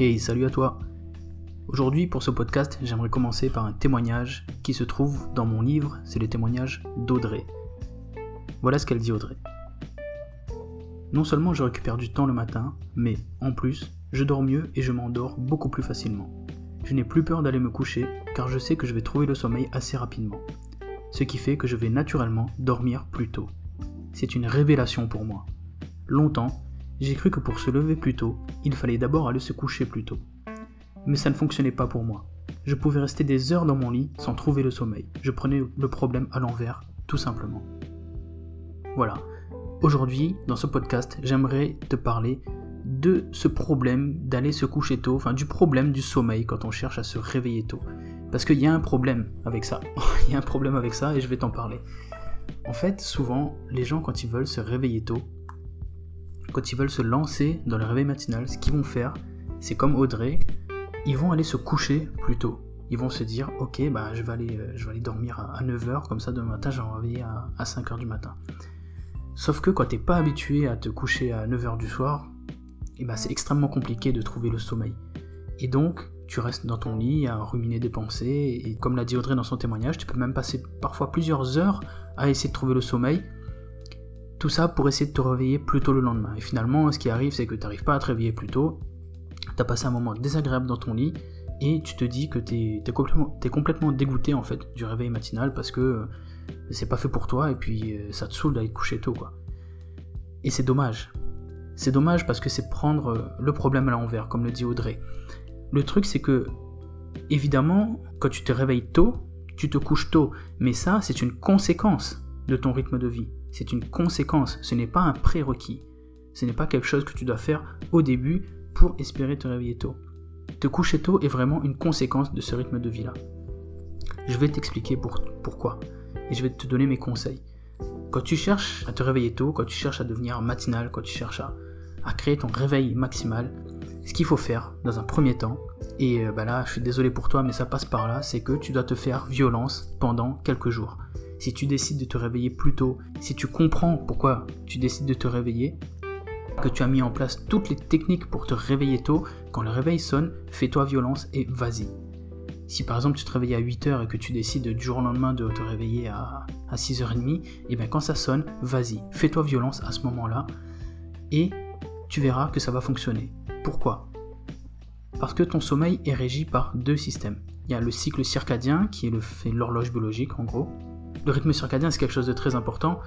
Hey, salut à toi Aujourd'hui, pour ce podcast, j'aimerais commencer par un témoignage qui se trouve dans mon livre, c'est le témoignage d'Audrey. Voilà ce qu'elle dit Audrey. Non seulement je récupère du temps le matin, mais en plus, je dors mieux et je m'endors beaucoup plus facilement. Je n'ai plus peur d'aller me coucher car je sais que je vais trouver le sommeil assez rapidement. Ce qui fait que je vais naturellement dormir plus tôt. C'est une révélation pour moi. Longtemps, j'ai cru que pour se lever plus tôt, il fallait d'abord aller se coucher plus tôt. Mais ça ne fonctionnait pas pour moi. Je pouvais rester des heures dans mon lit sans trouver le sommeil. Je prenais le problème à l'envers, tout simplement. Voilà. Aujourd'hui, dans ce podcast, j'aimerais te parler de ce problème d'aller se coucher tôt, enfin du problème du sommeil quand on cherche à se réveiller tôt. Parce qu'il y a un problème avec ça. Il y a un problème avec ça et je vais t'en parler. En fait, souvent, les gens, quand ils veulent se réveiller tôt, quand ils veulent se lancer dans le réveil matinal, ce qu'ils vont faire, c'est comme Audrey, ils vont aller se coucher plus tôt. Ils vont se dire, ok, bah, je, vais aller, euh, je vais dormir à 9h, comme ça demain matin, je vais réveiller à, à 5h du matin. Sauf que quand tu n'es pas habitué à te coucher à 9h du soir, eh ben, c'est extrêmement compliqué de trouver le sommeil. Et donc, tu restes dans ton lit à ruminer des pensées, et comme l'a dit Audrey dans son témoignage, tu peux même passer parfois plusieurs heures à essayer de trouver le sommeil, tout ça pour essayer de te réveiller plus tôt le lendemain. Et finalement, ce qui arrive, c'est que tu n'arrives pas à te réveiller plus tôt, tu as passé un moment désagréable dans ton lit, et tu te dis que tu es, complètement, dégoûté en fait du réveil matinal parce que euh, c'est pas fait pour toi et puis euh, ça te saoule d'aller te coucher tôt quoi. Et c'est dommage. C'est dommage parce que c'est prendre euh, le problème à l'envers, comme le dit Audrey. Le truc c'est que, évidemment, quand tu te réveilles tôt, tu te couches tôt, mais ça c'est une conséquence de ton rythme de vie. C'est une conséquence, ce n'est pas un prérequis. Ce n'est pas quelque chose que tu dois faire au début pour espérer te réveiller tôt. Te coucher tôt est vraiment une conséquence de ce rythme de vie-là. Je vais t'expliquer pourquoi et je vais te donner mes conseils. Quand tu cherches à te réveiller tôt, quand tu cherches à devenir matinal, quand tu cherches à, créer ton réveil maximal, ce qu'il faut faire dans un premier temps, et euh, bah là je suis désolé pour toi mais ça passe par là, c'est que tu dois te faire violence pendant quelques jours si tu décides de te réveiller plus tôt, si tu comprends pourquoi tu décides de te réveiller, que tu as mis en place toutes les techniques pour te réveiller tôt, quand le réveil sonne, fais-toi violence et vas-y. Si par exemple tu te réveilles à 8h et que tu décides du jour au lendemain de te réveiller à, 6h30, et eh bien quand ça sonne, vas-y, fais-toi violence à ce moment-là et tu verras que ça va fonctionner. Pourquoi? Parce que ton sommeil est régi par deux systèmes. Il y a le cycle circadien qui est l'horloge biologique en gros, le rythme circadien, c'est quelque chose de très important.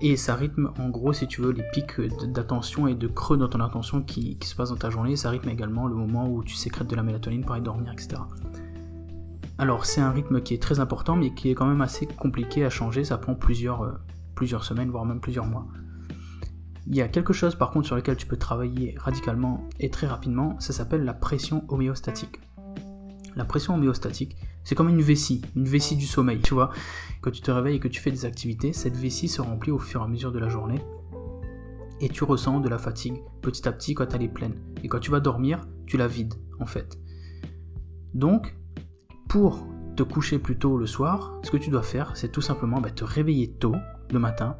Et ça rythme, en gros, si tu veux, les pics d'attention et de creux dans ton attention qui, se passent dans ta journée. Ça rythme également le moment où tu sécrètes de la mélatonine pour aller dormir, etc. Alors, c'est un rythme qui est très important, mais qui est quand même assez compliqué à changer. Ça prend plusieurs, euh, plusieurs semaines, voire même plusieurs mois. Il y a quelque chose, par contre, sur lequel tu peux travailler radicalement et très rapidement. Ça s'appelle la pression homéostatique. La pression homéostatique, c'est comme une vessie, une vessie du sommeil, tu vois. Quand tu te réveilles et que tu fais des activités, cette vessie se remplit au fur et à mesure de la journée. Et tu ressens de la fatigue petit à petit quand elle est pleine. Et quand tu vas dormir, tu la vides, en fait. Donc, pour te coucher plus tôt le soir, ce que tu dois faire, c'est tout simplement bah, te réveiller tôt le matin.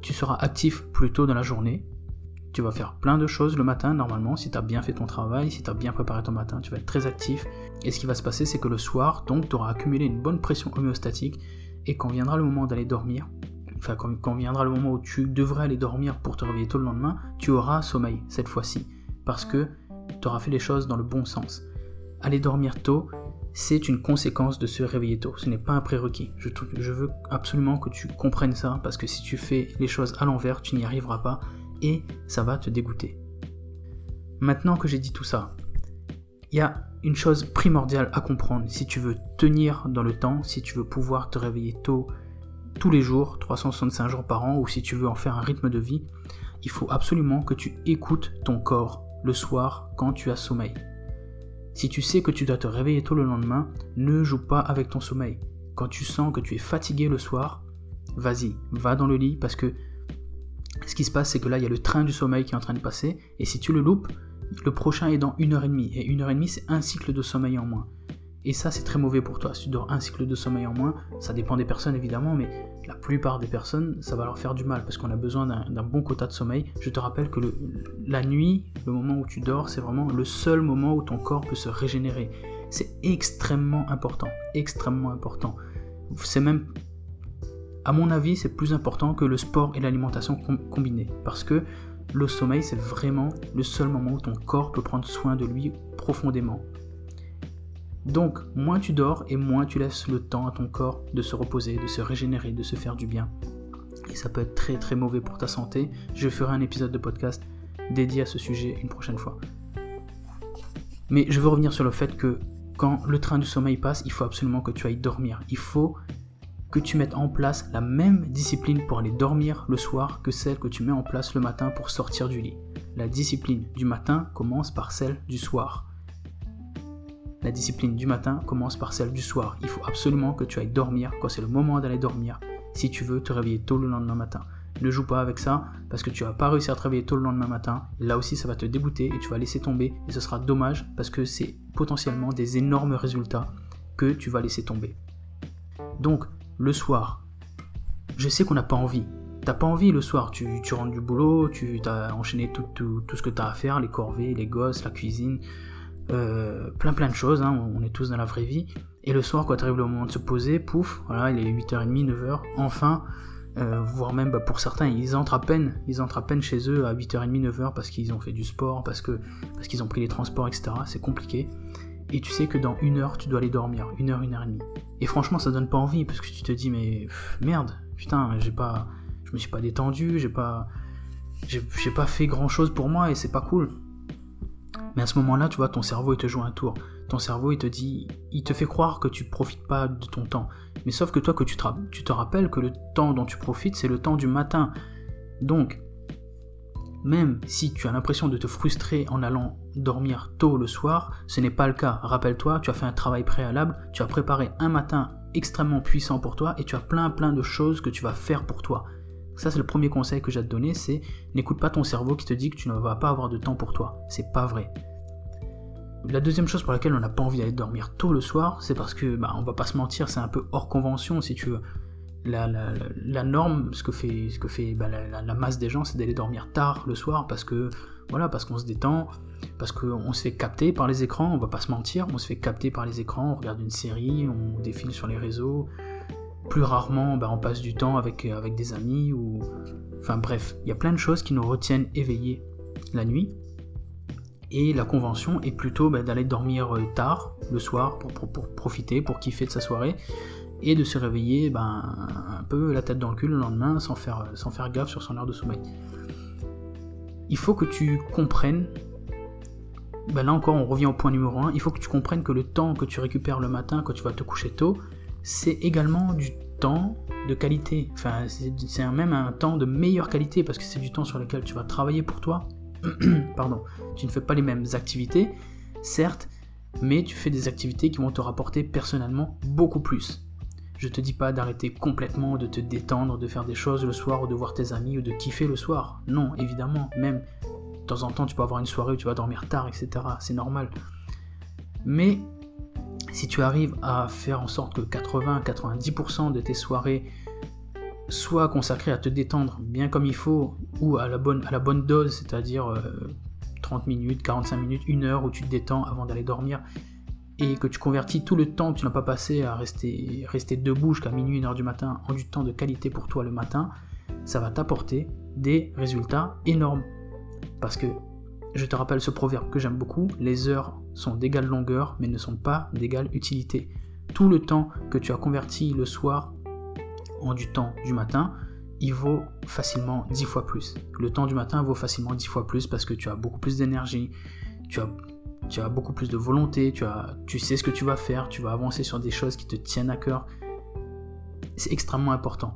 Tu seras actif plus tôt dans la journée tu vas faire plein de choses le matin, normalement, si tu as bien fait ton travail, si tu as bien préparé ton matin, tu vas être très actif. Et ce qui va se passer, c'est que le soir, donc, tu auras accumulé une bonne pression homéostatique. Et quand viendra le moment d'aller dormir, enfin, quand, viendra le moment où tu devrais aller dormir pour te réveiller tôt le lendemain, tu auras sommeil cette fois-ci. Parce que tu auras fait les choses dans le bon sens. Aller dormir tôt, c'est une conséquence de se réveiller tôt. Ce n'est pas un prérequis. Je veux absolument que tu comprennes ça, parce que si tu fais les choses à l'envers, tu n'y arriveras pas et ça va te dégoûter. Maintenant que j'ai dit tout ça, il y a une chose primordiale à comprendre si tu veux tenir dans le temps, si tu veux pouvoir te réveiller tôt tous les jours, 365 jours par an, ou si tu veux en faire un rythme de vie, il faut absolument que tu écoutes ton corps le soir quand tu as sommeil. Si tu sais que tu dois te réveiller tôt le lendemain, ne joue pas avec ton sommeil. Quand tu sens que tu es fatigué le soir, vas-y, va dans le lit parce que ce qui se passe, c'est que là, il y a le train du sommeil qui est en train de passer, et si tu le loupes, le prochain est dans une heure et demie, et une heure et demie, c'est un cycle de sommeil en moins. Et ça, c'est très mauvais pour toi. Si tu dors un cycle de sommeil en moins, ça dépend des personnes évidemment, mais la plupart des personnes, ça va leur faire du mal parce qu'on a besoin d'un bon quota de sommeil. Je te rappelle que la nuit, le moment où tu dors, c'est vraiment le seul moment où ton corps peut se régénérer. C'est extrêmement important, extrêmement important. C'est même, à mon avis, c'est plus important que le sport et l'alimentation combinés parce que le sommeil, c'est vraiment le seul moment où ton corps peut prendre soin de lui profondément. Donc, moins tu dors et moins tu laisses le temps à ton corps de se reposer, de se régénérer, de se faire du bien. Et ça peut être très très mauvais pour ta santé. Je ferai un épisode de podcast dédié à ce sujet une prochaine fois. Mais je veux revenir sur le fait que quand le train du sommeil passe, il faut absolument que tu ailles dormir. Il faut que tu mettes en place la même discipline pour aller dormir le soir que celle que tu mets en place le matin pour sortir du lit. La discipline du matin commence par celle du soir. La discipline du matin commence par celle du soir. Il faut absolument que tu ailles dormir quand c'est le moment d'aller dormir si tu veux te réveiller tôt le lendemain matin. Ne joue pas avec ça parce que tu vas pas réussir à te réveiller tôt le lendemain matin. Là aussi, ça va te dégoûter et tu vas laisser tomber et ce sera dommage parce que c'est potentiellement des énormes résultats que tu vas laisser tomber. Donc, le soir, je sais qu'on n'a pas envie. T'as pas envie le soir, tu, rentres du boulot, tu as enchaîné tout, ce que tu as à faire, les corvées, les gosses, la cuisine, euh, plein plein de choses, hein, on est tous dans la vraie vie. Et le soir, quand arrive le moment de se poser, pouf, voilà, il est 8h30, 9h, enfin, euh, voire même bah, pour certains, ils entrent à peine, ils entrent à peine chez eux à 8h30, 9h parce qu'ils ont fait du sport, parce qu'ils ont pris les transports, etc. C'est compliqué. Et tu sais que dans une heure, tu dois aller dormir, une heure, une heure et demie. Et franchement, ça donne pas envie parce que tu te dis, mais merde, putain, j'ai pas, je me suis pas détendu, j'ai pas, j'ai pas fait grand chose pour moi et c'est pas cool. Mais à ce moment-là, tu vois, ton cerveau, il te joue un tour. Ton cerveau, il te dit, il te fait croire que tu profites pas de ton temps. Mais sauf que toi, que tu te, tu te rappelles que le temps dont tu profites, c'est le temps du matin. Donc, même si tu as l'impression de te frustrer en allant dormir tôt le soir, ce n'est pas le cas. Rappelle-toi, tu as fait un travail préalable, tu as préparé un matin extrêmement puissant pour toi et tu as plein plein de choses que tu vas faire pour toi. Ça, c'est le premier conseil que j'ai à te donner, c'est n'écoute pas ton cerveau qui te dit que tu ne vas pas avoir de temps pour toi. C'est pas vrai. La deuxième chose pour laquelle on n'a pas envie d'aller dormir tôt le soir, c'est parce que, bah, on va pas se mentir, c'est un peu hors convention si tu veux. La, norme, ce que fait, ce que fait bah, la, masse des gens, c'est d'aller dormir tard le soir parce que, voilà, parce qu'on se détend, parce qu'on se fait capter par les écrans, on va pas se mentir, on se fait capter par les écrans, on regarde une série, on défile sur les réseaux, plus rarement, bah, on passe du temps avec, euh, avec des amis ou... Enfin bref, il y a plein de choses qui nous retiennent éveillés la nuit. Et la convention est plutôt bah, d'aller dormir euh, tard le soir pour, pour, profiter, pour kiffer de sa soirée et de se réveiller ben, un peu la tête dans le cul le lendemain sans faire, sans faire gaffe sur son heure de sommeil. Il faut que tu comprennes, ben là encore on revient au point numéro 1, il faut que tu comprennes que le temps que tu récupères le matin quand tu vas te coucher tôt, c'est également du temps de qualité. Enfin, c'est même un temps de meilleure qualité parce que c'est du temps sur lequel tu vas travailler pour toi. Pardon, tu ne fais pas les mêmes activités, certes, mais tu fais des activités qui vont te rapporter personnellement beaucoup plus. Je te dis pas d'arrêter complètement de te détendre, de faire des choses le soir ou de voir tes amis ou de kiffer le soir. Non, évidemment, même en temps tu peux avoir une soirée où tu vas dormir tard, etc. C'est normal. Mais si tu arrives à faire en sorte que 80-90% de tes soirées soient consacrées à te détendre bien comme il faut, ou à la bonne, à la bonne dose, c'est-à-dire 30 euh, minutes, 45 minutes, 1 heure où tu te détends avant d'aller dormir, et que tu convertis tout le temps que tu n'as pas passé à rester, rester debout jusqu'à minuit, 1 heure du matin, en du temps de qualité pour toi le matin, ça va t'apporter des résultats énormes. Parce que je te rappelle ce proverbe que j'aime beaucoup, les heures sont d'égale longueur mais ne sont pas d'égale utilité. Tout le temps que tu as converti le soir en du temps du matin, il vaut facilement 10 fois plus. Le temps du matin vaut facilement 10 fois plus parce que tu as beaucoup plus d'énergie, tu as, beaucoup plus de volonté, tu sais ce que tu vas faire, tu vas avancer sur des choses qui te tiennent à cœur. C'est extrêmement important.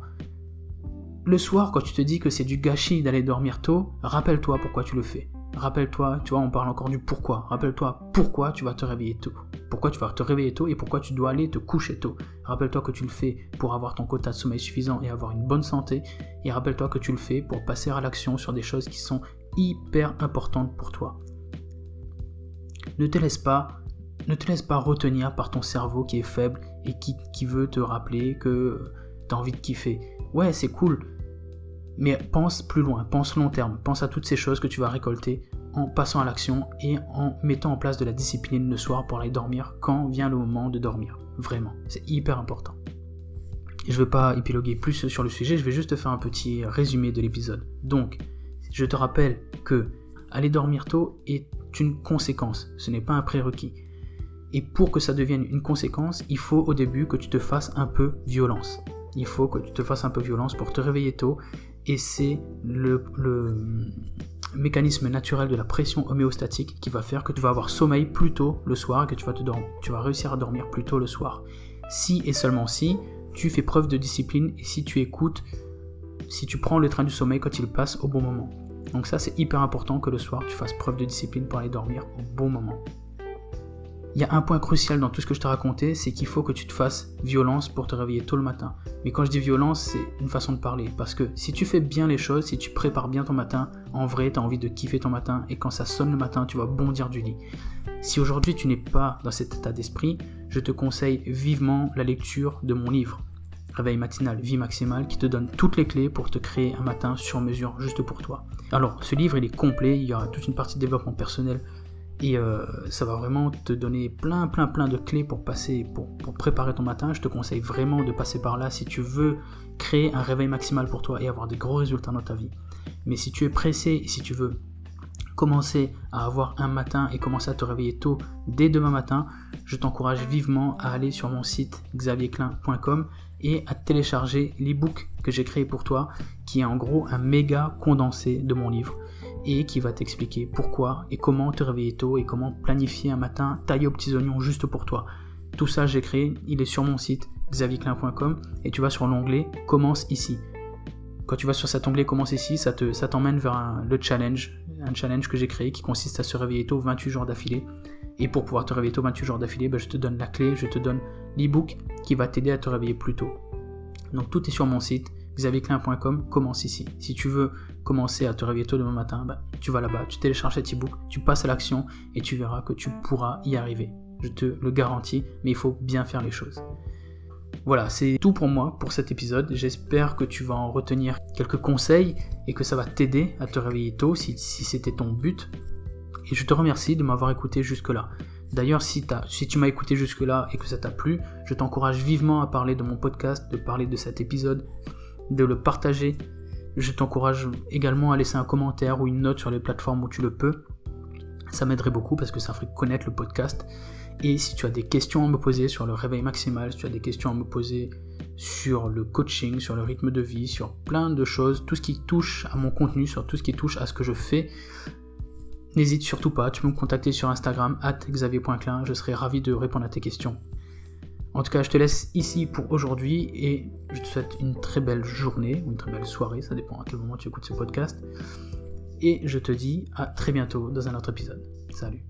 Le soir, quand tu te dis que c'est du gâchis d'aller dormir tôt, rappelle-toi pourquoi tu le fais. Rappelle-toi, tu vois, on parle encore du pourquoi. Rappelle-toi pourquoi tu vas te réveiller tôt. Pourquoi tu vas te réveiller tôt et pourquoi tu dois aller te coucher tôt. Rappelle-toi que tu le fais pour avoir ton quota de sommeil suffisant et avoir une bonne santé. Et rappelle-toi que tu le fais pour passer à l'action sur des choses qui sont hyper importantes pour toi. Ne te laisse pas ne te laisse pas retenir par ton cerveau qui est faible et qui, qui veut te rappeler que tu as envie de kiffer. Ouais, c'est cool, mais pense plus loin, pense long terme, pense à toutes ces choses que tu vas récolter en passant à l'action et en mettant en place de la discipline le soir pour aller dormir quand vient le moment de dormir. Vraiment, c'est hyper important. je ne veux pas épiloguer plus sur le sujet, je vais juste faire un petit résumé de l'épisode. Donc, je te rappelle que aller dormir tôt est une conséquence, ce n'est pas un prérequis. Et pour que ça devienne une conséquence, il faut au début que tu te fasses un peu violence. Il faut que tu te fasses un peu violence pour te réveiller tôt et c'est le, mécanisme naturel de la pression homéostatique qui va faire que tu vas avoir sommeil plus tôt le soir et que tu vas, te tu vas réussir à dormir plus tôt le soir. Si et seulement si tu fais preuve de discipline et si tu écoutes, si tu prends le train du sommeil quand il passe au bon moment. Donc ça c'est hyper important que le soir tu fasses preuve de discipline pour aller dormir au bon moment il y a un point crucial dans tout ce que je t'ai raconté, c'est qu'il faut que tu te fasses violence pour te réveiller tôt le matin. Mais quand je dis violence, c'est une façon de parler. Parce que si tu fais bien les choses, si tu prépares bien ton matin, en vrai, tu as envie de kiffer ton matin. Et quand ça sonne le matin, tu vas bondir du lit. Si aujourd'hui tu n'es pas dans cet état d'esprit, je te conseille vivement la lecture de mon livre. Réveil matinal, vie maximale, qui te donne toutes les clés pour te créer un matin sur mesure juste pour toi. Alors, ce livre, il est complet, il y aura toute une partie de développement personnel et euh, ça va vraiment te donner plein, plein, plein de clés pour passer, pour, préparer ton matin. Je te conseille vraiment de passer par là si tu veux créer un réveil maximal pour toi et avoir des gros résultats dans ta vie. Mais si tu es pressé et si tu veux commencer à avoir un matin et commencer à te réveiller tôt dès demain matin, je t'encourage vivement à aller sur mon site xavierclin.com et à télécharger l'ebook que j'ai créé pour toi, qui est en gros un méga condensé de mon livre et qui va t'expliquer pourquoi et comment te réveiller tôt et comment planifier un matin taillé aux petits oignons juste pour toi. Tout ça j'ai créé, il est sur mon site xavierclin.com et tu vas sur l'onglet Commence ici. Quand tu vas sur cet onglet Commence ici, ça te t'emmène vers le challenge, un challenge que j'ai créé qui consiste à se réveiller tôt 28 jours d'affilée. Et pour pouvoir te réveiller tôt 28 jours d'affilée, ben, je te donne la clé, je te donne l'ebook qui va t'aider à te réveiller plus tôt. Donc tout est sur mon site xavierclin.com, commence ici. Si tu veux commencer à te réveiller tôt demain matin, bah, tu vas là-bas, tu télécharges cet e-book, tu passes à l'action et tu verras que tu pourras y arriver. Je te le garantis, mais il faut bien faire les choses. Voilà, c'est tout pour moi pour cet épisode. J'espère que tu vas en retenir quelques conseils et que ça va t'aider à te réveiller tôt si, c'était ton but. Et je te remercie de m'avoir écouté jusque-là. D'ailleurs, si, si, tu m'as écouté jusque-là et que ça t'a plu, je t'encourage vivement à parler de mon podcast, de parler de cet épisode, de le partager. Je t'encourage également à laisser un commentaire ou une note sur les plateformes où tu le peux. Ça m'aiderait beaucoup parce que ça ferait connaître le podcast. Et si tu as des questions à me poser sur le réveil maximal, si tu as des questions à me poser sur le coaching, sur le rythme de vie, sur plein de choses, tout ce qui touche à mon contenu, sur tout ce qui touche à ce que je fais, n'hésite surtout pas, tu me contacter sur Instagram, at xavier.clin, je serai ravi de répondre à tes questions. En tout cas, je te laisse ici pour aujourd'hui et je te souhaite une très belle journée ou une très belle soirée, ça dépend à quel moment tu écoutes ce podcast. Et je te dis à très bientôt dans un autre épisode. Salut